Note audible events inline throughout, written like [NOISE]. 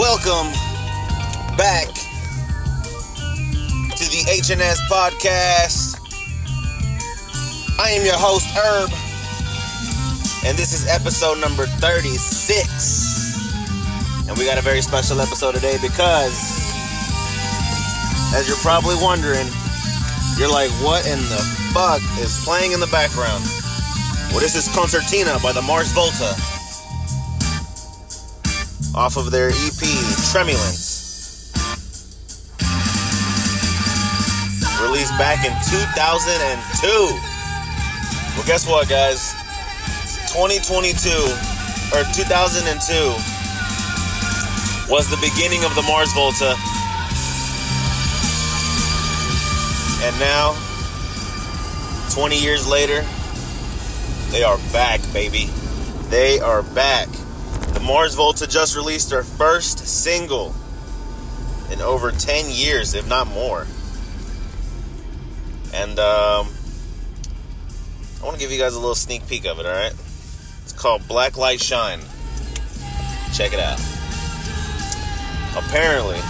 Welcome back to the HNS podcast. I am your host, Herb, and this is episode number 36. And we got a very special episode today because, as you're probably wondering, you're like, what in the fuck is playing in the background? Well, this is Concertina by the Mars Volta off of their EP Tremulant. Released back in 2002. Well, guess what, guys? 2022 or 2002 was the beginning of the Mars Volta. And now, 20 years later, they are back, baby. They are back. Mars Volta just released their first single in over 10 years, if not more. And um, I want to give you guys a little sneak peek of it, alright? It's called Black Light Shine. Check it out. Apparently,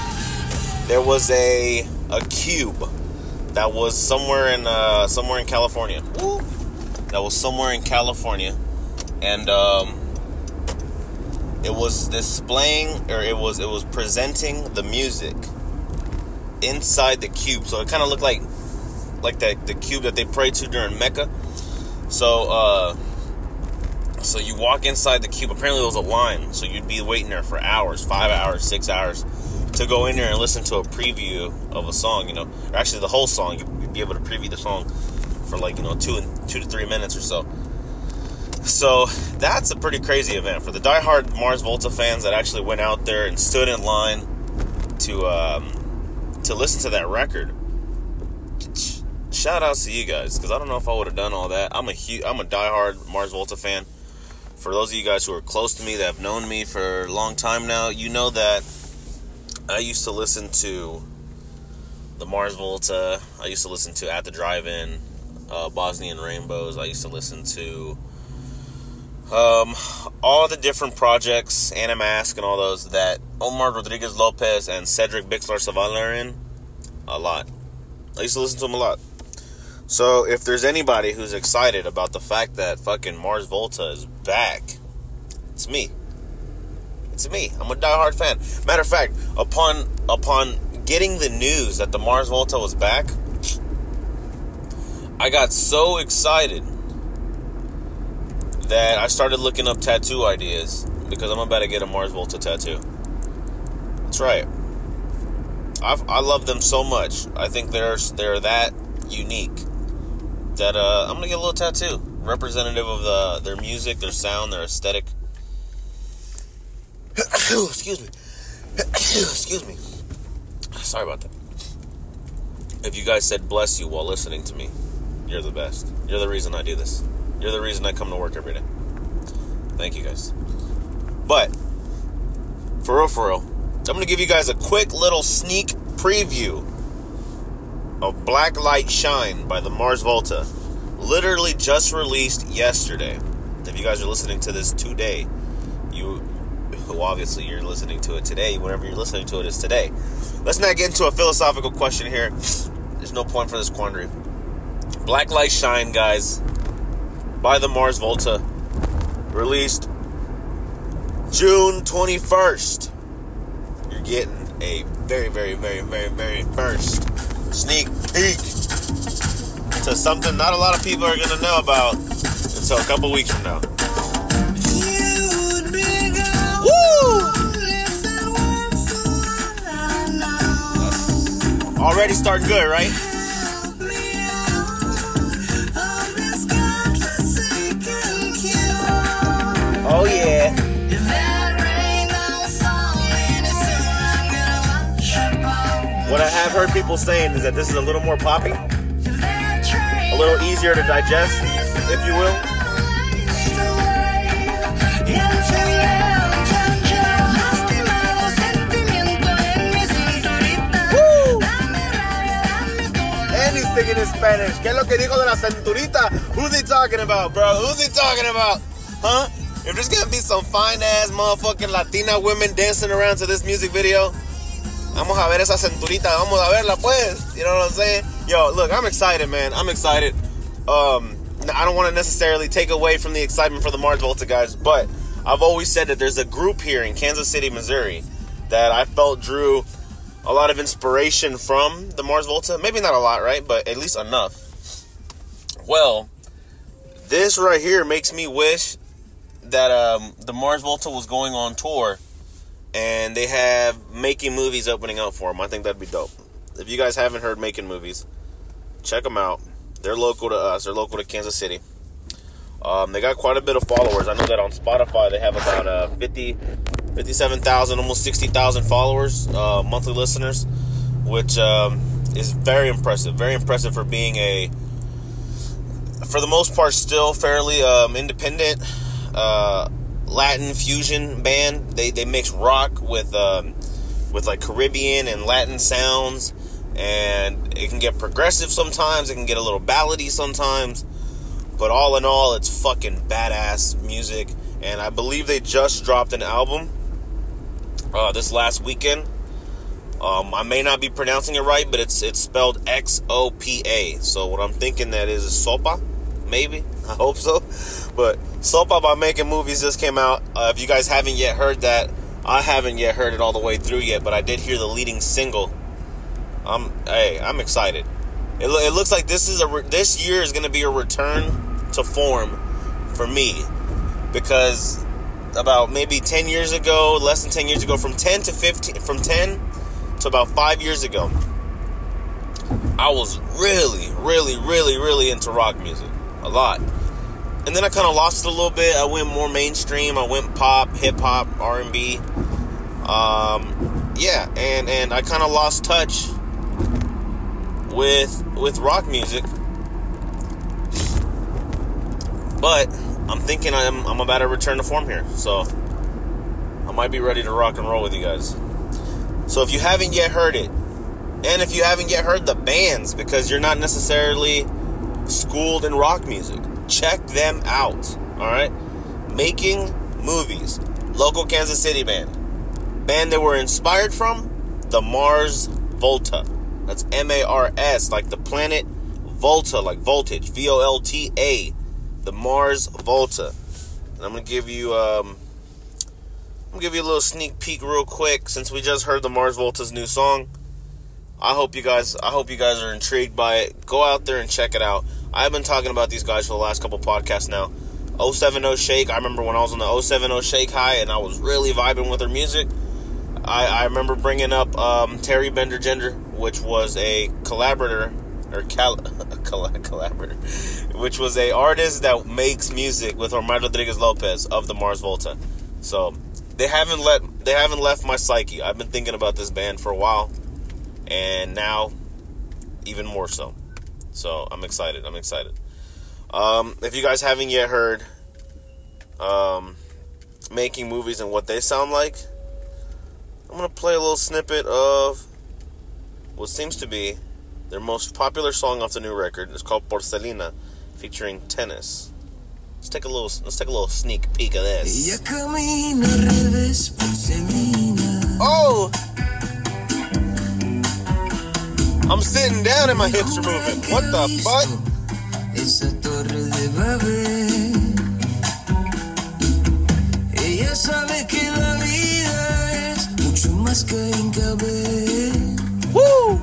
there was a a cube that was somewhere in uh, somewhere in California. That was somewhere in California, and um, it was displaying or it was it was presenting the music inside the cube. So it kind of looked like like that the cube that they pray to during mecca. So uh so you walk inside the cube. Apparently there was a line so you'd be waiting there for hours five hours six hours to go in there and listen to a preview of a song you know. Or actually the whole song. You'd be able to preview the song for like you know two and two to three minutes or so so that's a pretty crazy event for the diehard Mars Volta fans that actually went out there and stood in line to um, to listen to that record. Shout out to you guys because I don't know if I would have done all that. I'm a huge, I'm a diehard Mars Volta fan. For those of you guys who are close to me that have known me for a long time now, you know that I used to listen to the Mars Volta. I used to listen to At the Drive-In, uh, Bosnian Rainbows. I used to listen to um, all the different projects, Antemasque and all those that Omar Rodriguez Lopez and Cedric Bixler Zavala are in, a lot. I used to listen to them a lot. So if there's anybody who's excited about the fact that fucking Mars Volta is back, it's me. It's me. I'm a diehard fan. Matter of fact, upon upon getting the news that the Mars Volta was back, I got so excited that I started looking up tattoo ideas because I'm about to get a Mars Volta tattoo. That's right. I've, I love them so much. I think they're they're that unique that uh, I'm gonna get a little tattoo representative of the their music, their sound, their aesthetic. [COUGHS] Excuse me. [COUGHS] Excuse me. Sorry about that. If you guys said bless you while listening to me, you're the best. You're the reason I do this. You're the reason I come to work every day. Thank you guys. But, for real, for real, I'm to give you guys a quick little sneak preview of Black Light Shine by the Mars Volta. Literally just released yesterday. If you guys are listening to this today, you well, obviously you're listening to it today. Whenever you're listening to it is today. Let's not get into a philosophical question here. There's no point for this quandary. Black Light Shine, guys by the Mars Volta, released June 21st. You're getting a very, very, very, very, very first sneak peek to something not a lot of people are going to know about until a couple weeks from now. Woo! Already starting good, right? Have heard people saying is that this is a little more poppy, a little easier to digest, if you will. Woo! And he's speaking in Spanish. ¿Qué es lo que dijo de la cinturita? Who's he talking about, bro? Who's he talking about? Huh? if there's gonna be some fine ass motherfucking Latina women dancing around to this music video, vamos a ver esa cinturita, vamos a verla pues. You know what I'm saying? Yo, look, I'm excited, man. I'm excited. Um, I don't want to necessarily take away from the excitement for the Mars Volta guys, but I've always said that there's a group here in Kansas City, Missouri, that I felt drew a lot of inspiration from the Mars Volta. Maybe not a lot, right? But at least enough. Well, this right here makes me wish that um, the Mars Volta was going on tour and they have making movies opening up for them. I think that'd be dope. If you guys haven't heard making movies, check them out. They're local to us. They're local to Kansas City. Um, they got quite a bit of followers. I know that on Spotify they have about uh, 50, 57,000, almost 60,000 followers, uh, monthly listeners, which um, is very impressive. Very impressive for being a, for the most part, still fairly um, independent uh, Latin fusion band. They they mix rock with um, with like Caribbean and Latin sounds, and it can get progressive sometimes. It can get a little ballady sometimes but all in all, it's fucking badass music. And I believe they just dropped an album uh, this last weekend. Um, I may not be pronouncing it right, but it's it's spelled X O P A. So what I'm thinking that is Sopa, maybe. [LAUGHS] I hope so. But Sopa by Making Movies just came out. Uh, if you guys haven't yet heard that, I haven't yet heard it all the way through yet, but I did hear the leading single. I'm hey, I'm excited. It, it looks like this is a re- this year is going to be a return to form for me because about maybe 10 years ago, less than 10 years ago, from 10 to 15, from 10 to about five years ago, I was really, really, really, really into rock music. A lot. And then I kind of lost it a little bit. I went more mainstream. I went pop, hip hop, R&B. Um, yeah, and and I kind of lost touch with with rock music but I'm thinking I'm, I'm about to return to form here. So I might be ready to rock and roll with you guys. So if you haven't yet heard it, and if you haven't yet heard the bands, because you're not necessarily schooled in rock music, check them out. All right? Making movies. Local Kansas City band. Band they were inspired from, the Mars Volta. That's M A R S, like the planet Volta, like voltage, V O L T A the Mars Volta. And I'm gonna give you um, I'm gonna give you a little sneak peek real quick since we just heard the Mars Volta's new song. I hope you guys I hope you guys are intrigued by it. Go out there and check it out. I've been talking about these guys for the last couple podcasts now. 070 Shake, I remember when I was on the 070 Shake high and I was really vibing with her music. I, I remember bringing up um, Teri Bender Gender, which was a collaborator or cal- [LAUGHS] collaborator, which was a artist that makes music with Omar Rodriguez Lopez of the Mars Volta. So they haven't let they haven't left my psyche. I've been thinking about this band for a while, and now even more so. So I'm excited. I'm excited. Um, if you guys haven't yet heard um, making movies and what they sound like, I'm gonna play a little snippet of what seems to be their most popular song off the new record It's called Porcelina, featuring Tennis. Let's take a little let's take a little sneak peek of this. Down and my hips are moving. What the fuck? Ella sabe que la vida es mucho más que Woo!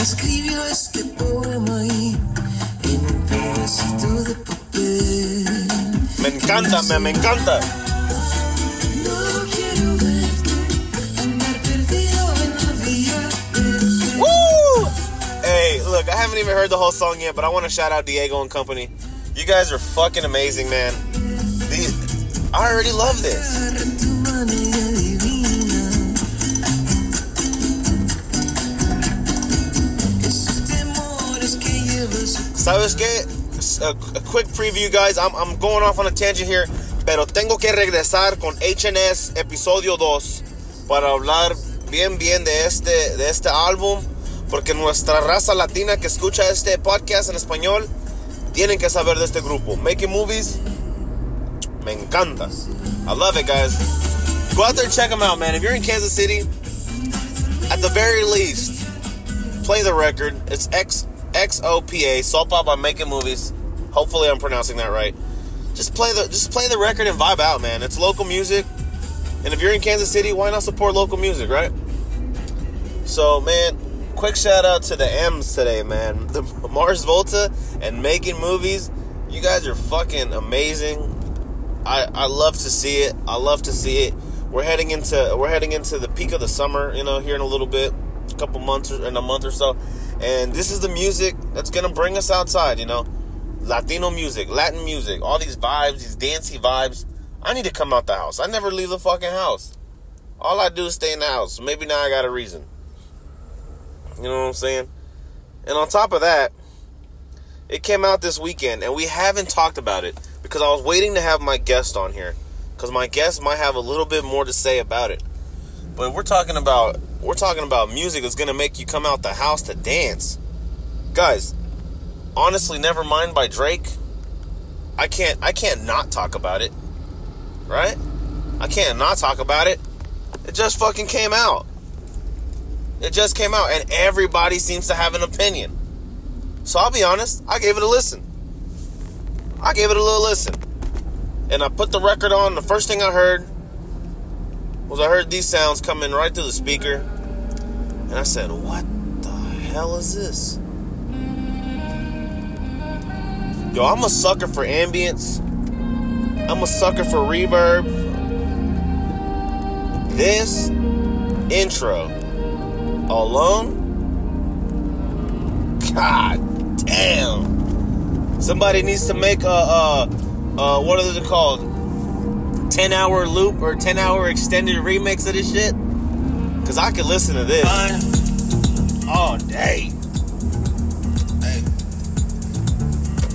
escribió este poema en un pedacito de papel. Me encanta, me, me encanta. Look, I haven't even heard the whole song yet, but I want to shout out Diego and company. You guys are fucking amazing, man. I already love this. ¿Sabes qué? A, a, quick preview, guys. I'm, I'm going off on a tangent here. Pero tengo que regresar con HNS episodio 2 para hablar bien, bien de este, de este álbum. Porque nuestra raza latina que escucha este podcast en español tienen que saber de este grupo. Making Movies Me encanta. I love it, guys. Go out there and check them out, man. If you're in Kansas City, at the very least, play the record. It's X X O P A Soul Pop by Making Movies. Hopefully, I'm pronouncing that right. Just play the just play the record and vibe out, man. It's local music, and if you're in Kansas City, why not support local music, right? So, man, quick shout out to the M's today, man. The Mars Volta and Making Movies. You guys are fucking amazing. I I love to see it. I love to see it. We're heading into we're heading into the peak of the summer, you know, here in a little bit, a couple months or in a month or so. And this is the music that's gonna bring us outside, you know. Latino music, Latin music, all these vibes, these dancey vibes. I need to come out the house. I never leave the fucking house. All I do is stay in the house. Maybe now I got a reason. You know what I'm saying? And on top of that, it came out this weekend, and we haven't talked about it because I was waiting to have my guest on here because my guest might have a little bit more to say about it. But we're talking about we're talking about music that's gonna make you come out the house to dance, guys. Honestly, never mind by Drake. I can't I can't not talk about it, right? I can't not talk about it. It just fucking came out. It just came out, and everybody seems to have an opinion. So I'll be honest, I gave it a listen. I gave it a little listen. And I put the record on. The first thing I heard was I heard these sounds coming right through the speaker. And I said, What the hell is this? Yo, I'm a sucker for ambience. I'm a sucker for reverb. This intro alone, God damn. Somebody needs to make a, a, a what are they called? 10 hour loop or 10 hour extended remix of this shit. Cause I could listen to this all oh, day. Hey.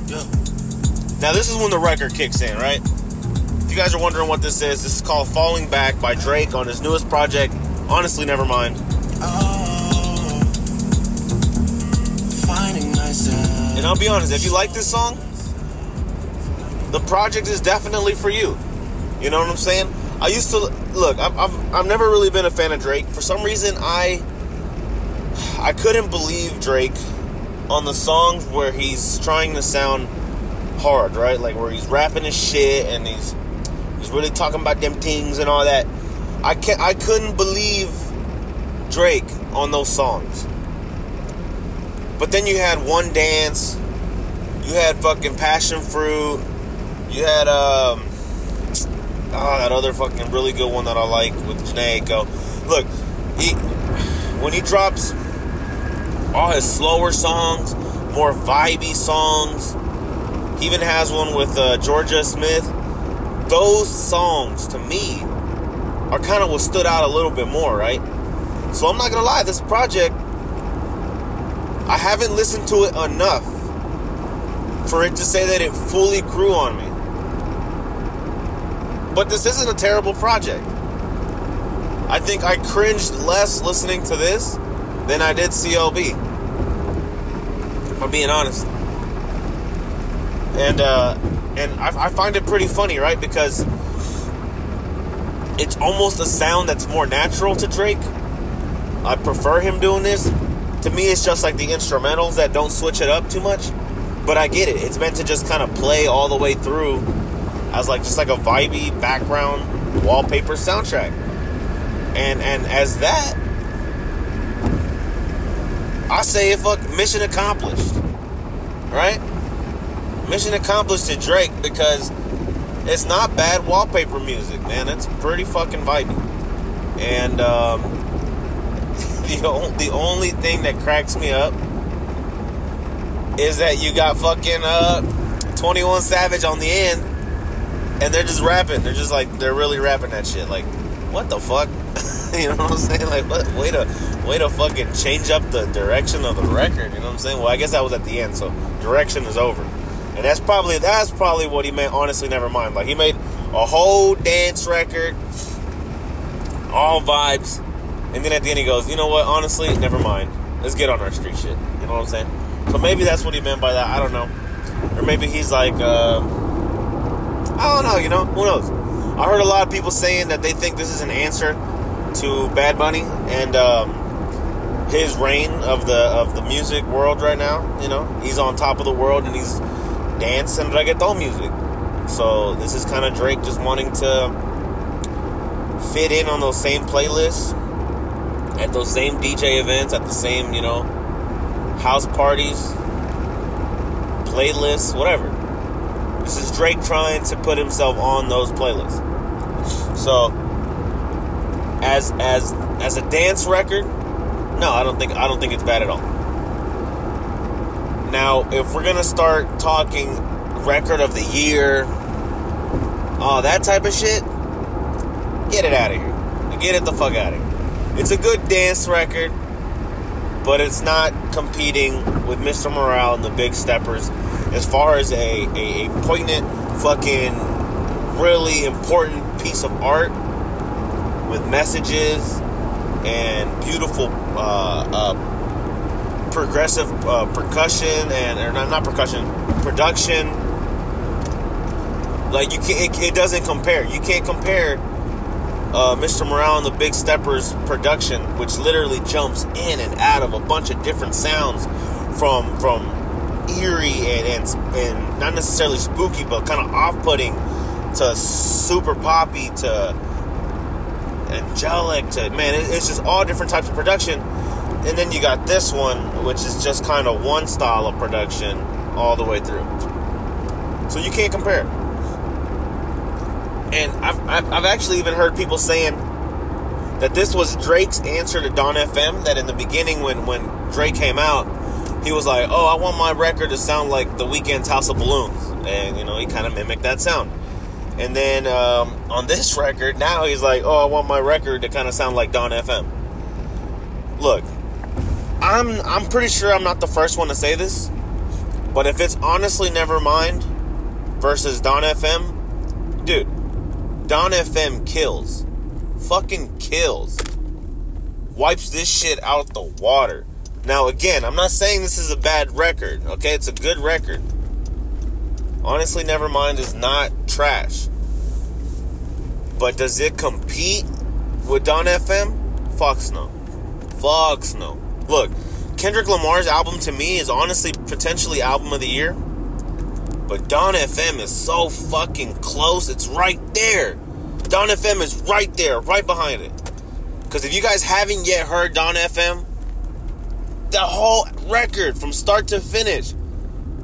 Yo. Now this is when the record kicks in, right? If you guys are wondering what this is, this is called Falling Back by Drake on his newest project. Honestly, never mind. And I'll be honest, if you like this song, the project is definitely for you. You know what I'm saying? I used to look. I've, I've, I've never really been a fan of Drake. For some reason, I I couldn't believe Drake on the songs where he's trying to sound hard, right? Like where he's rapping his shit and he's he's really talking about them things and all that. I can not I couldn't believe Drake on those songs. But then you had One Dance, you had fucking Passion Fruit, you had um oh, that other fucking really good one that I like with Jhené Aiko. Look, he when he drops all his slower songs, more vibey songs. He even has one with uh, Jorja Smith. Those songs, to me, are kind of what stood out a little bit more, right? So I'm not gonna lie, this project, I haven't listened to it enough for it to say that it fully grew on me. But this isn't a terrible project. I think I cringed less listening to this than I did CLB. If I'm being honest. And uh, and I, I find it pretty funny, right? Because it's almost a sound that's more natural to Drake. I prefer him doing this. To me, it's just like the instrumentals that don't switch it up too much. But I get it. It's meant to just kind of play all the way through as like just like a vibey background wallpaper soundtrack. And and as that, I say fuck mission accomplished. Right? Mission accomplished to Drake because it's not bad wallpaper music, man. It's pretty fucking vibey. And um, [LAUGHS] the, o- the only thing that cracks me up is that you got fucking uh, 21 Savage on the end and they're just rapping. They're just like they're really rapping that shit. Like, what the fuck? [LAUGHS] you know what I'm saying? Like, what? Way to way to fucking change up the direction of the record. You know what I'm saying? Well, I guess that was at the end, so direction is over. And that's probably that's probably what he meant. Honestly, never mind. Like he made a whole dance record, all vibes, and then at the end he goes, you know what? Honestly, never mind. Let's get on our street shit. You know what I'm saying? So maybe that's what he meant by that. I don't know. Or maybe he's like. Uh, I don't know, you know, who knows? I heard a lot of people saying that they think this is an answer to Bad Bunny and um, his reign of the of the music world right now. You know, he's on top of the world and he's dance and reggaeton music. So this is kind of Drake just wanting to fit in on those same playlists, at those same DJ events, at the same you know house parties, playlists, whatever. This is Drake trying to put himself on those playlists. So, as as as a dance record, no, I don't think I don't think it's bad at all. Now, if we're gonna start talking record of the year, all that type of shit, get it out of here. Get it the fuck out of here. It's a good dance record, but it's not competing with Mr. Morale and the Big Steppers as far as a, a, a poignant, fucking, really important piece of art with messages and beautiful uh, uh, progressive uh, percussion and or not, not percussion production. Like you can't, it, it doesn't compare. You can't compare uh, Mr. Morale and the Big Steppers production, which literally jumps in and out of a bunch of different sounds from from eerie and and, and not necessarily spooky, but kind of off-putting to super poppy to angelic to man, it, it's just all different types of production. And then you got this one, which is just kind of one style of production all the way through. So you can't compare. And I've, I've, actually even heard people saying that this was Drake's answer to Dawn FM. That in the beginning, when when Drake came out, he was like, "Oh, I want my record to sound like The Weeknd's House of Balloons," and you know he kind of mimicked that sound. And then um, on this record, now he's like, "Oh, I want my record to kind of sound like Dawn FM." Look, I'm I'm pretty sure I'm not the first one to say this, but if it's honestly Nevermind versus Dawn FM, dude, Dawn FM kills, fucking kills, wipes this shit out the water. Now, again, I'm not saying this is a bad record. Okay, it's a good record. Honestly, Nevermind is not trash. But does it compete with Dawn FM? Fucks no. Fucks no. Look, Kendrick Lamar's album to me is honestly potentially album of the year. But Dawn FM is so fucking close. It's right there. Dawn FM is right there, right behind it. Because if you guys haven't yet heard Dawn FM, the whole record from start to finish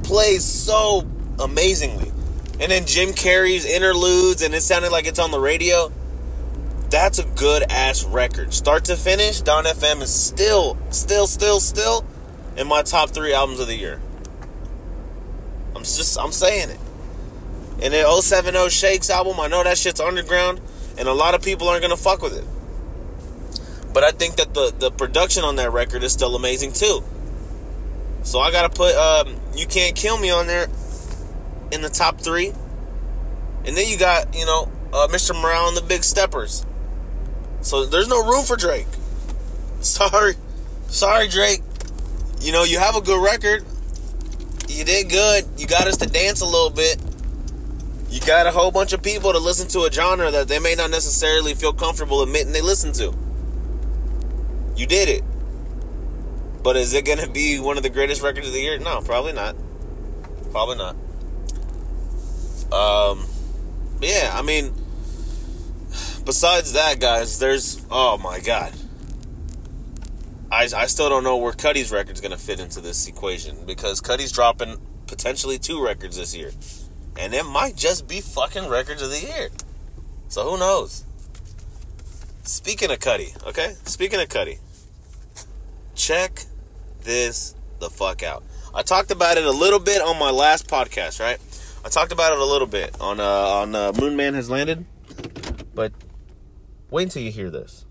plays so amazingly. And then Jim Carrey's interludes, and it sounded like it's on the radio. That's a good ass record. Start to finish, Dawn FM is still, still, still, still in my top three albums of the year. I'm just, I'm saying it. And the 070 Shakes album, I know that shit's underground, and a lot of people aren't gonna fuck with it. But I think that the, the production on that record is still amazing too. So I gotta put um, You Can't Kill Me on there in the top three. And then you got, you know, uh, Mr. Morale and the Big Steppers. So there's no room for Drake. [LAUGHS] Sorry. Sorry, Drake. You know, you have a good record. You did good. You got us to dance a little bit. You got a whole bunch of people to listen to a genre that they may not necessarily feel comfortable admitting they listen to. You did it. But is it going to be one of the greatest records of the year? No, probably not. Probably not. Um, yeah, I mean, [SIGHS] besides that, guys, there's oh my god, I I still don't know where Cudi's record's gonna fit into this equation because Cudi's dropping potentially two records this year, and it might just be fucking records of the year. So who knows? Speaking of Cudi, okay? Speaking of Cudi, check this the fuck out. I talked about it a little bit on my last podcast, right? I talked about it a little bit on uh, on uh, Moon Man has landed, but wait until you hear this.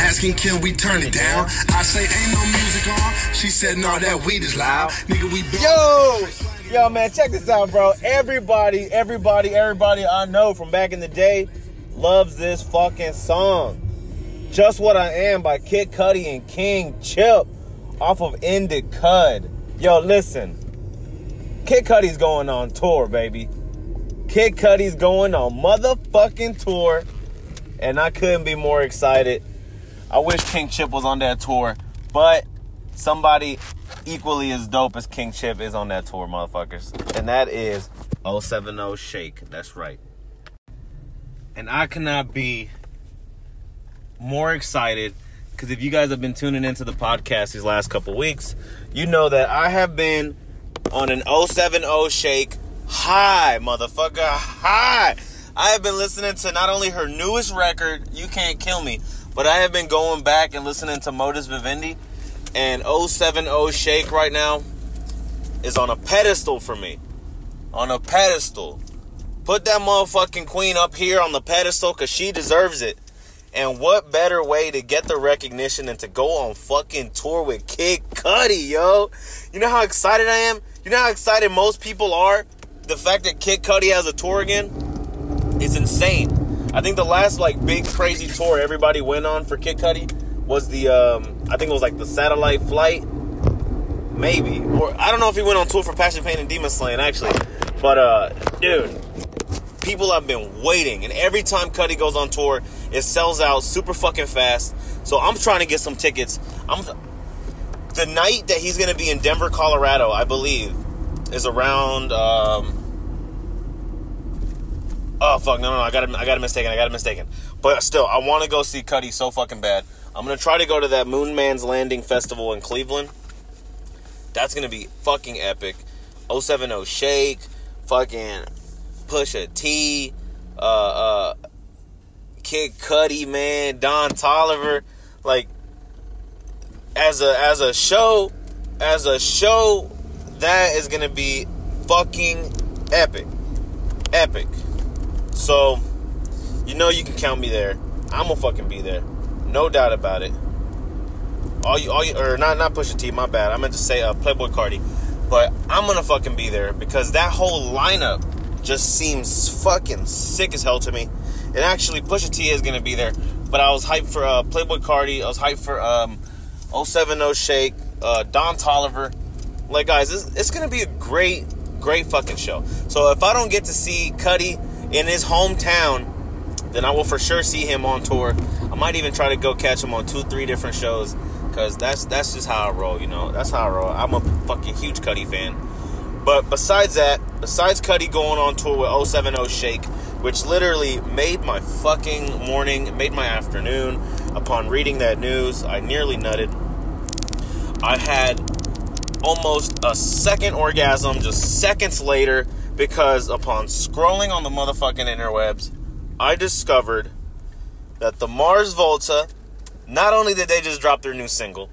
Asking can we turn it down? I say ain't no music on. She said no, that weed is loud. Nigga, we Yo, yo, man, check this out, bro. Everybody, everybody, everybody I know from back in the day loves this fucking song. Just What I Am by Kid Cudi and King Chip off of Indicud. Yo, listen. Kid Cudi's going on tour, baby. Kid Cudi's going on motherfucking tour, and I couldn't be more excited. I wish King Chip was on that tour, but somebody equally as dope as King Chip is on that tour, motherfuckers. And that is 070 Shake. That's right. And I cannot be more excited because if you guys have been tuning into the podcast these last couple weeks, you know that I have been on an 070 Shake high, motherfucker, high. I have been listening to not only her newest record, You Can't Kill Me, but I have been going back and listening to Modus Vivendi. And 070 Shake right now is on a pedestal for me. On a pedestal. Put that motherfucking queen up here on the pedestal because she deserves it. And what better way to get the recognition than to go on fucking tour with Kid Cudi, yo? You know how excited I am? You know how excited most people are? The fact that Kid Cudi has a tour again is insane. I think the last like big crazy tour everybody went on for Kid Cudi was the um I think it was like the satellite flight. Maybe. Or I don't know if he went on tour for Passion Pain and Demon Slaying actually. But uh dude, people have been waiting and every time Cudi goes on tour, it sells out super fucking fast. So I'm trying to get some tickets. I'm the night that he's to be in Denver, Colorado, I believe, is around um Oh fuck, no no, no I got I got it mistaken. I got it mistaken. But still, I want to go see Cudi so fucking bad. I'm to try to go to that Moon Man's Landing festival in Cleveland. That's to be fucking epic. 070 Shake, fucking Pusha T, uh, uh, Kid Cudi, man, Don Toliver, like as a as a show, as a show, that is gonna be fucking epic, epic. So, you know you can count me there. I'm gonna fucking be there, no doubt about it. All you, all you, or not, not Pusha T. My bad. I meant to say uh, Playboi Carti, but I'm gonna fucking be there because that whole lineup just seems fucking sick as hell to me. And actually, Pusha T is gonna be there, but I was hyped for uh, Playboi Carti. I was hyped for um, 070 Shake, uh, Don Toliver. Like, guys, it's, it's gonna be a great, great fucking show. So if I don't get to see Cudi in his hometown, then I will for sure see him on tour. I might even try to go catch him on two, three different shows, cause that's that's just how I roll. You know, that's how I roll. I'm a fucking huge Cudi fan. But besides that, besides Cudi going on tour with 070 Shake, which literally made my fucking morning, made my afternoon. Upon reading that news, I nearly nutted. I had almost a second orgasm just seconds later because upon scrolling on the motherfucking interwebs, I discovered that the Mars Volta, not only did they just drop their new single,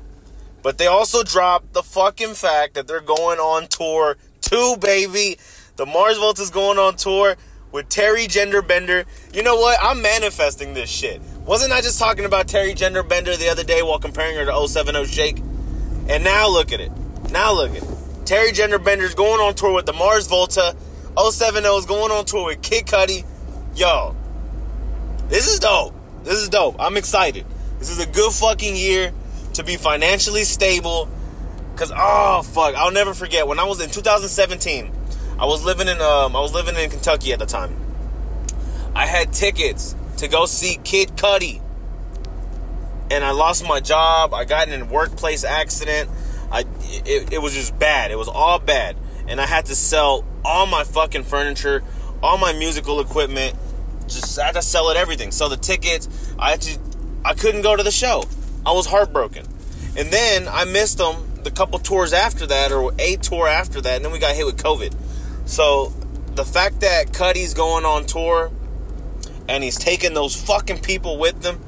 but they also dropped the fucking fact that they're going on tour too, baby. The Mars Volta is going on tour with Teri Genderbender. You know what? I'm manifesting this shit. Wasn't I just talking about Teri Genderbender the other day while comparing her to 070 Shake? And now look at it. Now look at it. Teri Genderbender's going on tour with the Mars Volta. 070 is going on tour with Kid Cudi. Yo, this is dope. This is dope. I'm excited. This is a good fucking year to be financially stable. Cause oh fuck, I'll never forget when I was in 2017. I was living in um I was living in Kentucky at the time. I had tickets to go see Kid Cudi. And I lost my job. I got in a workplace accident. I it, it was just bad. It was all bad. And I had to sell all my fucking furniture, all my musical equipment. Just I had to sell it everything. Sell the tickets. I had to I couldn't go to the show. I was heartbroken. And then I missed them the couple tours after that, or a tour after that, and then we got hit with COVID. So the fact that Cudi's going on tour and he's taking those fucking people with them,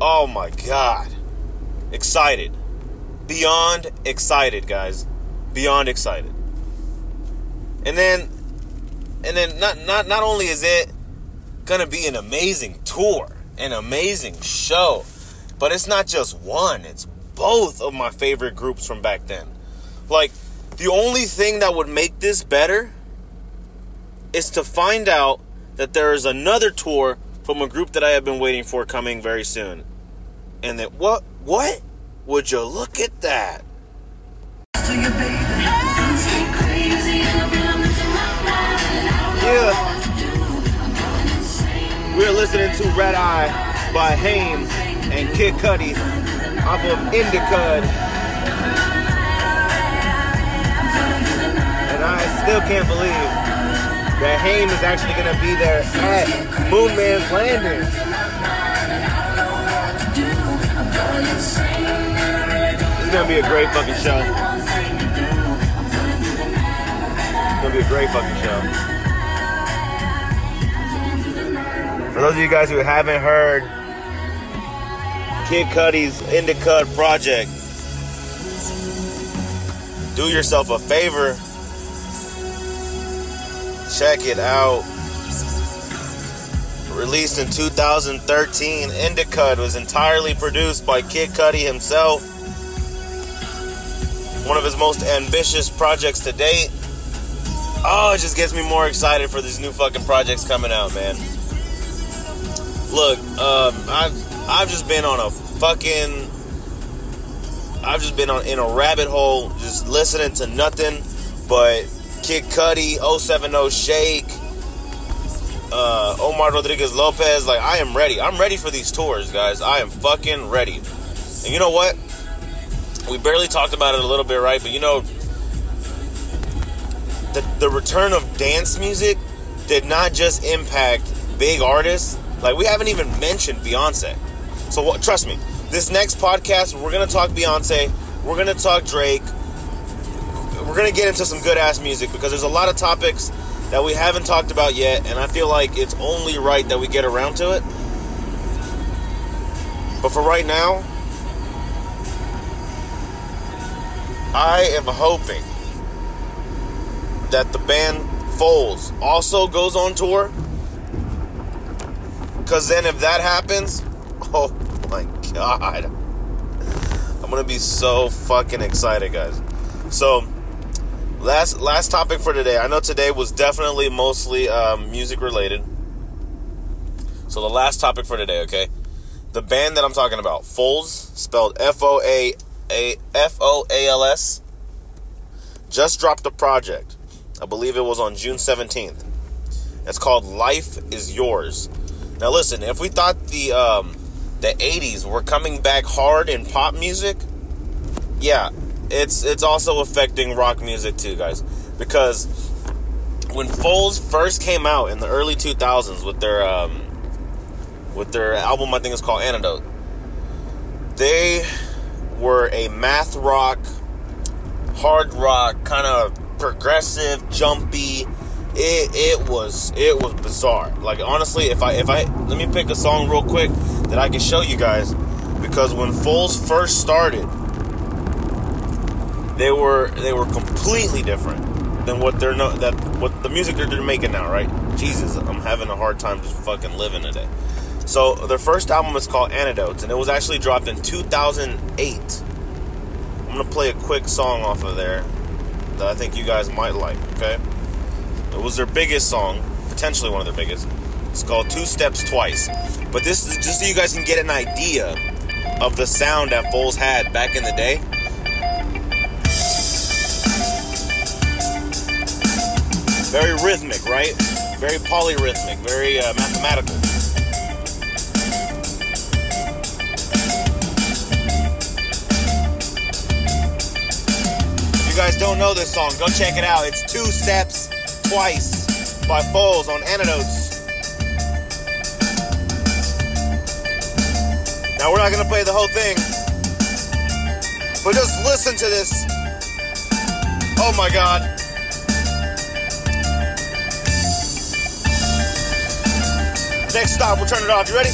oh my god. Excited. Beyond excited, guys. Beyond excited. And then and then not not not only is it gonna be an amazing tour, an amazing show, but it's not just one, it's both of my favorite groups from back then. Like, the only thing that would make this better is to find out that there is another tour from a group that I have been waiting for coming very soon. And that, what? What? Would you look at that? Yeah. We're listening to Red Eye by Haim and Kid Cudi off of Indicud. And I still can't believe that Haim is actually going to be there at Moon Man's Landing. It's going to be a great fucking show. It's to be a great fucking show. For those of you guys who haven't heard Kid Cudi's Indicud project, do yourself a favor. Check it out. Released in 2013, Indicud was entirely produced by Kid Cudi himself. One of his most ambitious projects to date. Oh, it just gets me more excited for these new fucking projects coming out, man. Look, um, I've I've just been on a fucking I've just been on in a rabbit hole, just listening to nothing but Kid Cudi, 070 Shake, uh, Omar Rodriguez Lopez. Like I am ready. I'm ready for these tours, guys. I am fucking ready. And you know what? We barely talked about it a little bit, right? But you know, the the return of dance music did not just impact big artists like we haven't even mentioned Beyonce. So what, trust me, this next podcast we're gonna talk Beyonce, we're gonna talk Drake, we're gonna get into some good ass music because there's a lot of topics that we haven't talked about yet, and I feel like it's only right that we get around to it. But for right now, I am hoping that the band Foals also goes on tour because then if that happens, [LAUGHS] oh my god. I'm gonna be so fucking excited, guys. So last last topic for today. I know today was definitely mostly um, music related. So the last topic for today, okay? The band that I'm talking about, Foals, spelled F O A A F O A L S, just dropped a project. I believe it was on June 17th. It's called Life Is Yours. Now listen, if we thought the um, the 80s were coming back hard in pop music, yeah, it's it's also affecting rock music too, guys. Because when Foals first came out in the early 2000s with their um, with their album, I think it's called Antidote. They were a math rock, hard rock, kind of progressive, jumpy it it was it was bizarre. Like honestly, if I if I let me pick a song real quick that I can show you guys because when Foals first started, they were they were completely different than what they're no that what the music that they're making now, right? Jesus, I'm having a hard time just fucking living today. So their first album is called Antidotes, and it was actually dropped in 2008. I'm gonna play a quick song off of there that I think you guys might like. Okay. It was their biggest song, potentially one of their biggest. It's called Two Steps Twice. But this is just so you guys can get an idea of the sound that Foals had back in the day. Very rhythmic, right? Very polyrhythmic, very uh, mathematical. If you guys don't know this song, go check it out. It's Two Steps Twice by Foals on Antidotes. Now, we're not going to play the whole thing, but just listen to this. Oh my god. Next stop, we'll turn it off. You ready?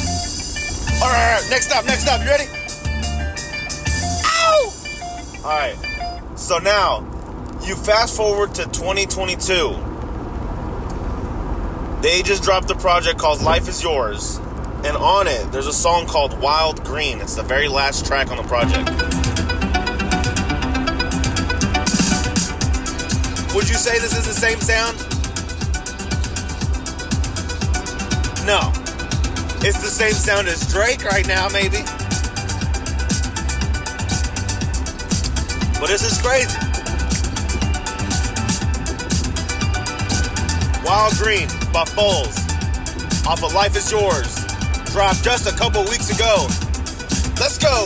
All right, all right. Next stop, next stop. You ready? Ow! All right. So now, you fast forward to 2022. They just dropped a project called Life Is Yours. And on it, there's a song called Wild Green. It's the very last track on the project. Would you say this is the same sound? No. It's the same sound as Drake right now, maybe. But this is crazy. Wild Green by off of Life Is Yours. Dropped just a couple weeks ago. Let's go.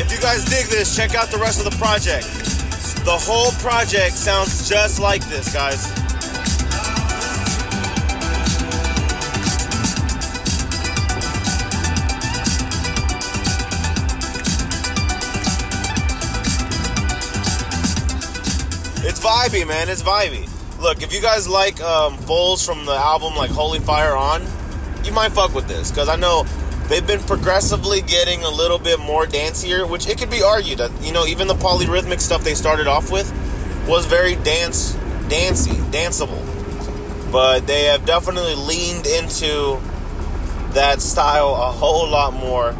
If you guys dig this, check out the rest of the project. The whole project sounds just like this, guys. Vibey, man. It's vibey. Look, if you guys like um, Foals from the album like Holy Fire On, you might fuck with this because I know they've been progressively getting a little bit more dancier, which it could be argued that you know even the polyrhythmic stuff they started off with was very dance, dancey, danceable, but they have definitely leaned into that style a whole lot more.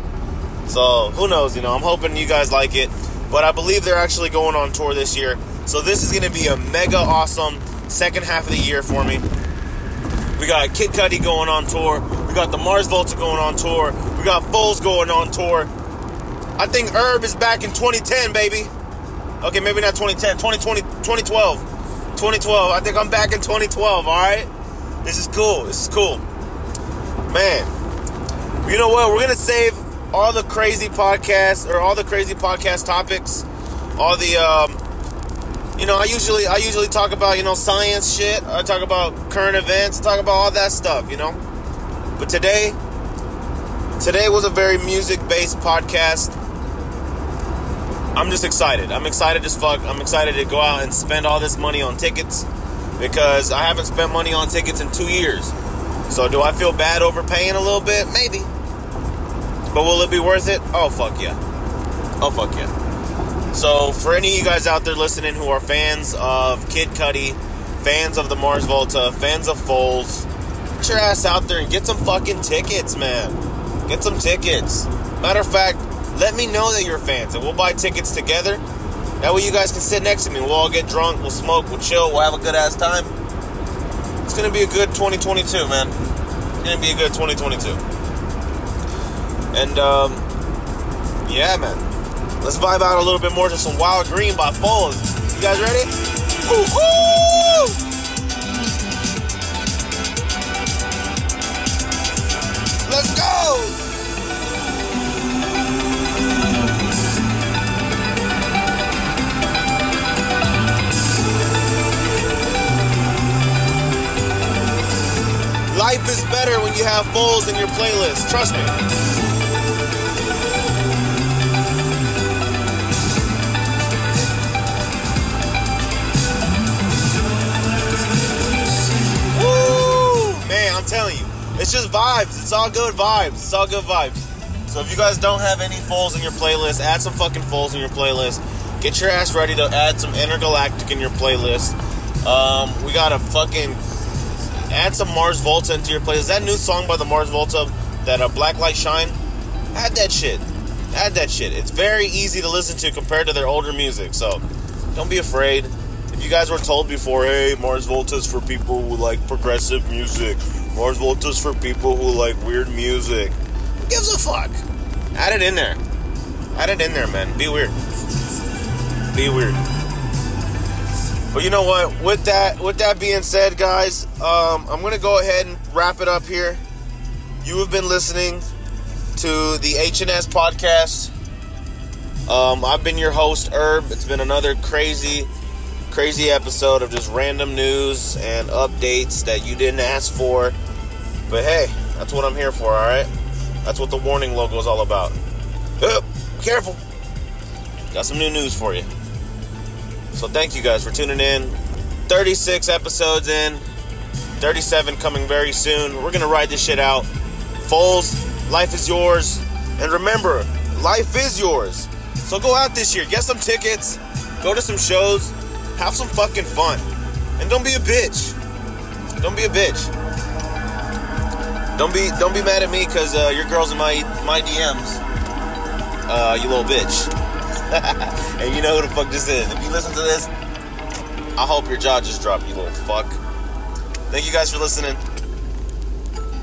So who knows? You know, I'm hoping you guys like it, but I believe they're actually going on tour this year. So this is going to be a mega awesome second half of the year for me. We got Kid Cudi going on tour. We got the Mars Volta going on tour. We got Foals going on tour. I think Herb is back in 2010, baby. Okay, maybe not 2010, 2020, 2012. 2012. I think I'm back in 2012, all right? This is cool. This is cool. Man, you know what? We're going to save all the crazy podcasts or all the crazy podcast topics, all the um, you know, I usually I usually talk about, you know, science shit. I talk about current events, I talk about all that stuff, you know. But today today was a very music-based podcast. I'm just excited. I'm excited as fuck. I'm excited to go out and spend all this money on tickets because I haven't spent money on tickets in 2 years. So do I feel bad overpaying a little bit? Maybe. But will it be worth it? Oh fuck yeah. Oh fuck yeah. So, for any of you guys out there listening who are fans of Kid Cudi, fans of the Mars Volta, fans of Foals, get your ass out there and get some fucking tickets, man. Get some tickets. Matter of fact, let me know that you're fans and we'll buy tickets together. That way you guys can sit next to me. We'll all get drunk, we'll smoke, we'll chill, we'll have a good ass time. It's gonna be a good 2022, man. It's gonna be a good 2022. And, um, yeah, man. Let's vibe out a little bit more to some Wild Green by Foals. You guys ready? Ooh, ooh! Let's go! Life is better when you have Foals in your playlist. Trust me. I'm telling you, it's just vibes. It's all good vibes. It's all good vibes. So if you guys don't have any Foals in your playlist, add some fucking Foals in your playlist. Get your ass ready to add some Intergalactic in your playlist. Um, we got to fucking add some Mars Volta into your playlist. That new song by the Mars Volta, that uh, Black Light Shine, add that shit. Add that shit. It's very easy to listen to compared to their older music. So don't be afraid. If you guys were told before, hey, Mars Volta's for people who like progressive music, Mars Volta's for people who like weird music, who gives a fuck? Add it in there. Add it in there, man. Be weird. Be weird. But you know what? With that, with that being said, guys, um, I'm gonna go ahead and wrap it up here. You have been listening to the HNS podcast. Um, I've been your host, Herb. It's been another crazy, crazy episode of just random news and updates that you didn't ask for. But hey, that's what I'm here for, alright? That's what the warning logo is all about. Uh, careful. Got some new news for you. So thank you guys for tuning in. 36 episodes in, 37 coming very soon. We're gonna ride this shit out. Foals, life is yours. And remember, life is yours. So go out this year, get some tickets, go to some shows, have some fucking fun. And don't be a bitch. Don't be a bitch. Don't be don't be mad at me because uh, your girl's in my my DMs. Uh, you little bitch. [LAUGHS] and you know who the fuck this is. If you listen to this, I hope your jaw just dropped, you little fuck. Thank you guys for listening.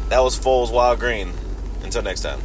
That was Foals Wild Green. Until next time.